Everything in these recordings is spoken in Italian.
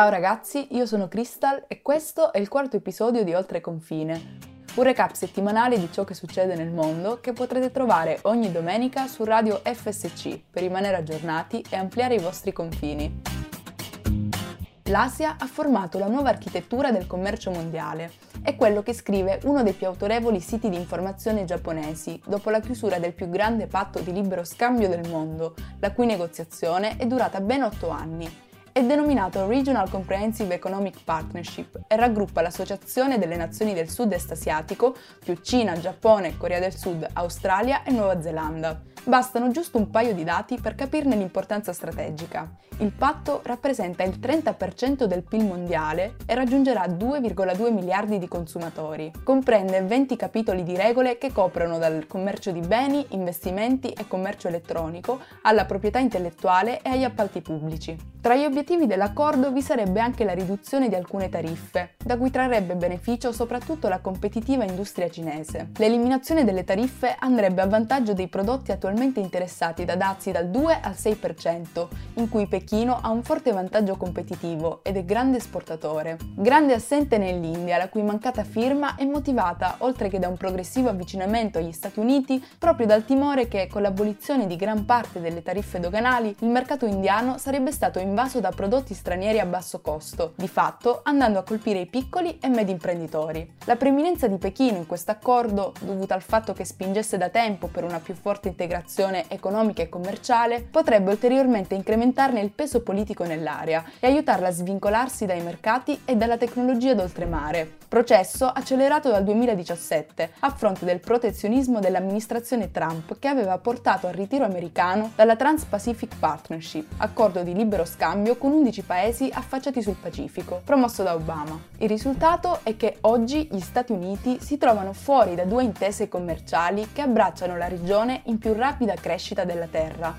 Ciao ragazzi, io sono Crystal e questo è il quarto episodio di Oltre Confine, un recap settimanale di ciò che succede nel mondo che potrete trovare ogni domenica su Radio FSC per rimanere aggiornati e ampliare i vostri confini. L'Asia ha formato la nuova architettura del commercio mondiale è quello che scrive uno dei più autorevoli siti di informazione giapponesi dopo la chiusura del più grande patto di libero scambio del mondo, la cui negoziazione è durata ben otto anni. È denominato Regional Comprehensive Economic Partnership e raggruppa l'Associazione delle Nazioni del Sud-Est Asiatico più Cina, Giappone, Corea del Sud, Australia e Nuova Zelanda. Bastano giusto un paio di dati per capirne l'importanza strategica. Il patto rappresenta il 30% del PIL mondiale e raggiungerà 2,2 miliardi di consumatori. Comprende 20 capitoli di regole che coprono dal commercio di beni, investimenti e commercio elettronico alla proprietà intellettuale e agli appalti pubblici. Tra gli obiettivi dell'accordo vi sarebbe anche la riduzione di alcune tariffe, da cui trarrebbe beneficio soprattutto la competitiva industria cinese. L'eliminazione delle tariffe andrebbe a vantaggio dei prodotti attualmente attualmente interessati da dazi dal 2 al 6%, in cui Pechino ha un forte vantaggio competitivo ed è grande esportatore. Grande assente nell'India, la cui mancata firma è motivata, oltre che da un progressivo avvicinamento agli Stati Uniti, proprio dal timore che, con l'abolizione di gran parte delle tariffe doganali, il mercato indiano sarebbe stato invaso da prodotti stranieri a basso costo, di fatto andando a colpire i piccoli e medi imprenditori. La preeminenza di Pechino in questo accordo, dovuta al fatto che spingesse da tempo per una più forte integrazione cooperazione economica e commerciale potrebbe ulteriormente incrementarne il peso politico nell'area e aiutarla a svincolarsi dai mercati e dalla tecnologia d'oltremare, processo accelerato dal 2017 a fronte del protezionismo dell'amministrazione Trump che aveva portato al ritiro americano dalla Trans-Pacific Partnership, accordo di libero scambio con 11 paesi affacciati sul Pacifico, promosso da Obama. Il risultato è che oggi gli Stati Uniti si trovano fuori da due intese commerciali che abbracciano la regione in più rapida rapida crescita della Terra.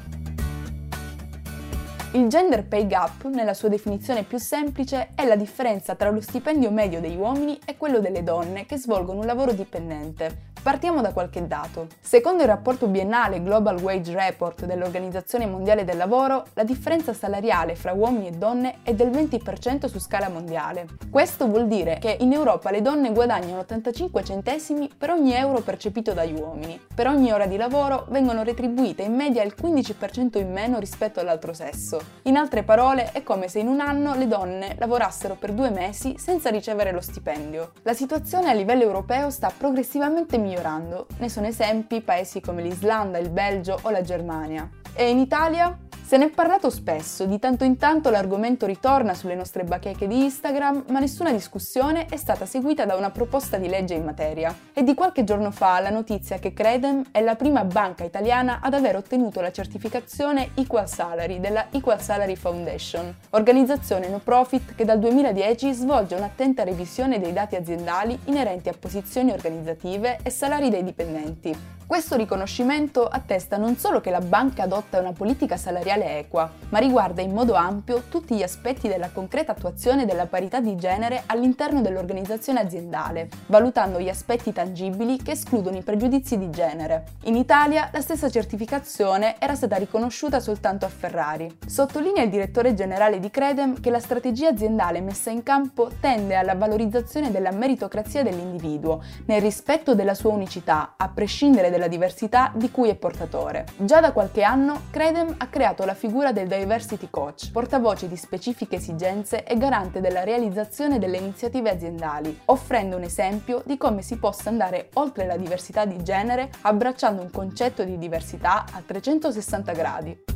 Il gender pay gap, nella sua definizione più semplice, è la differenza tra lo stipendio medio degli uomini e quello delle donne che svolgono un lavoro dipendente, Partiamo da qualche dato. Secondo il rapporto biennale Global Wage Report dell'Organizzazione Mondiale del Lavoro, la differenza salariale fra uomini e donne è del 20% su scala mondiale. Questo vuol dire che in Europa le donne guadagnano 85 centesimi per ogni euro percepito dagli uomini. Per ogni ora di lavoro vengono retribuite in media il 15% in meno rispetto all'altro sesso. In altre parole, è come se in un anno le donne lavorassero per due mesi senza ricevere lo stipendio. La situazione a livello europeo sta progressivamente migliorando migliorando. Ne sono esempi paesi come l'Islanda, il Belgio o la Germania. E in Italia? Se ne è parlato spesso, di tanto in tanto l'argomento ritorna sulle nostre bacheche di Instagram, ma nessuna discussione è stata seguita da una proposta di legge in materia. È di qualche giorno fa la notizia che Credem è la prima banca italiana ad aver ottenuto la certificazione Equal Salary della Equal Salary Foundation, organizzazione no profit che dal 2010 svolge un'attenta revisione dei dati aziendali inerenti a posizioni organizzative e salari dei dipendenti. Questo riconoscimento attesta non solo che la banca adotta una politica salariale equa, ma riguarda in modo ampio tutti gli aspetti della concreta attuazione della parità di genere all'interno dell'organizzazione aziendale, valutando gli aspetti tangibili che escludono i pregiudizi di genere. In Italia la stessa certificazione era stata riconosciuta soltanto a Ferrari. Sottolinea il direttore generale di Credem che la strategia aziendale messa in campo tende alla valorizzazione della meritocrazia dell'individuo, nel rispetto della sua unicità, a prescindere dalla diversità di cui è portatore. Già da qualche anno Credem ha creato la figura del Diversity Coach, portavoce di specifiche esigenze e garante della realizzazione delle iniziative aziendali, offrendo un esempio di come si possa andare oltre la diversità di genere abbracciando un concetto di diversità a 360 gradi.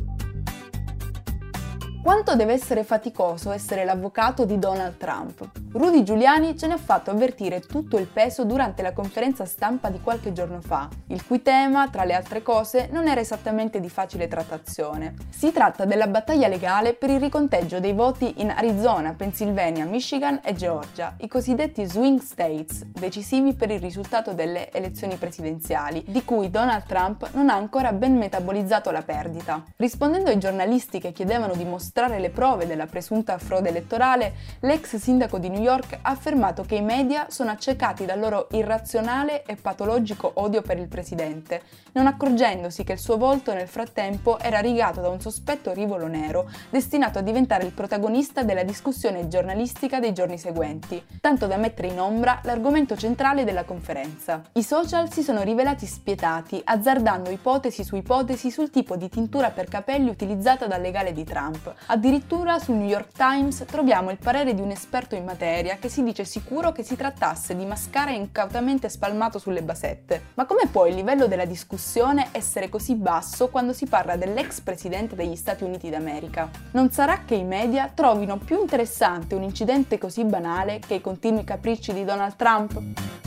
Quanto deve essere faticoso essere l'avvocato di Donald Trump? Rudy Giuliani ce ne ha fatto avvertire tutto il peso durante la conferenza stampa di qualche giorno fa, il cui tema, tra le altre cose, non era esattamente di facile trattazione. Si tratta della battaglia legale per il riconteggio dei voti in Arizona, Pennsylvania, Michigan e Georgia, i cosiddetti swing states, decisivi per il risultato delle elezioni presidenziali, di cui Donald Trump non ha ancora ben metabolizzato la perdita. Rispondendo ai giornalisti che chiedevano di mostrare illustrare le prove della presunta frode elettorale, l'ex sindaco di New York ha affermato che i media sono accecati dal loro irrazionale e patologico odio per il presidente, non accorgendosi che il suo volto nel frattempo era rigato da un sospetto rivolo nero, destinato a diventare il protagonista della discussione giornalistica dei giorni seguenti, tanto da mettere in ombra l'argomento centrale della conferenza. I social si sono rivelati spietati, azzardando ipotesi su ipotesi sul tipo di tintura per capelli utilizzata dal legale di Trump. Addirittura sul New York Times troviamo il parere di un esperto in materia che si dice sicuro che si trattasse di mascara incautamente spalmato sulle basette. Ma come può il livello della discussione essere così basso quando si parla dell'ex presidente degli Stati Uniti d'America? Non sarà che i media trovino più interessante un incidente così banale che i continui capricci di Donald Trump?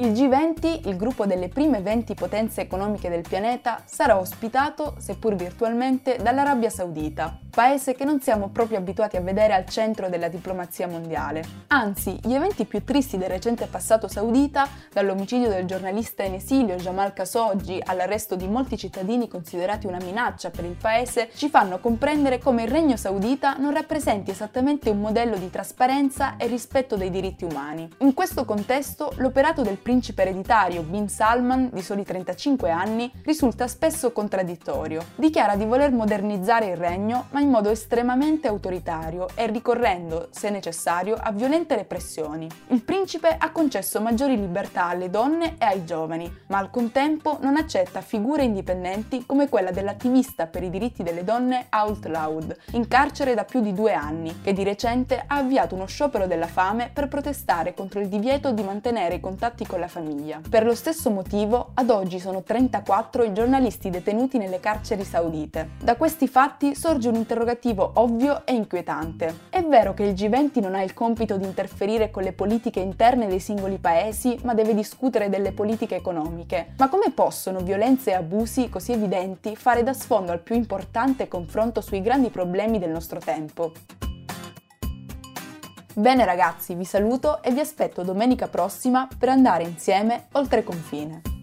Il G20, il gruppo delle prime 20 potenze economiche del pianeta, sarà ospitato, seppur virtualmente, dall'Arabia Saudita, paese che non siamo proprio abituati a vedere al centro della diplomazia mondiale. Anzi, gli eventi più tristi del recente passato saudita, dall'omicidio del giornalista in esilio Jamal Khashoggi all'arresto di molti cittadini considerati una minaccia per il paese, ci fanno comprendere come il regno saudita non rappresenti esattamente un modello di trasparenza e rispetto dei diritti umani. In questo contesto, l'operato del principe ereditario Bin Salman, di soli 35 anni, risulta spesso contraddittorio. Dichiara di voler modernizzare il regno, ma in modo estremamente autoritario e ricorrendo, se necessario, a violente repressioni. Il principe ha concesso maggiori libertà alle donne e ai giovani, ma al contempo non accetta figure indipendenti come quella dell'attivista per i diritti delle donne Out Loud, in carcere da più di due anni, che di recente ha avviato uno sciopero della fame per protestare contro il divieto di mantenere i contatti con la famiglia. Per lo stesso motivo, ad oggi sono 34 i giornalisti detenuti nelle carceri saudite. Da questi fatti sorge un interrogativo ovvio e inquietante. È vero che il G20 non ha il compito di interferire con le politiche interne dei singoli paesi, ma deve discutere delle politiche economiche. Ma come possono violenze e abusi così evidenti fare da sfondo al più importante confronto sui grandi problemi del nostro tempo? Bene ragazzi, vi saluto e vi aspetto domenica prossima per andare insieme oltre confine.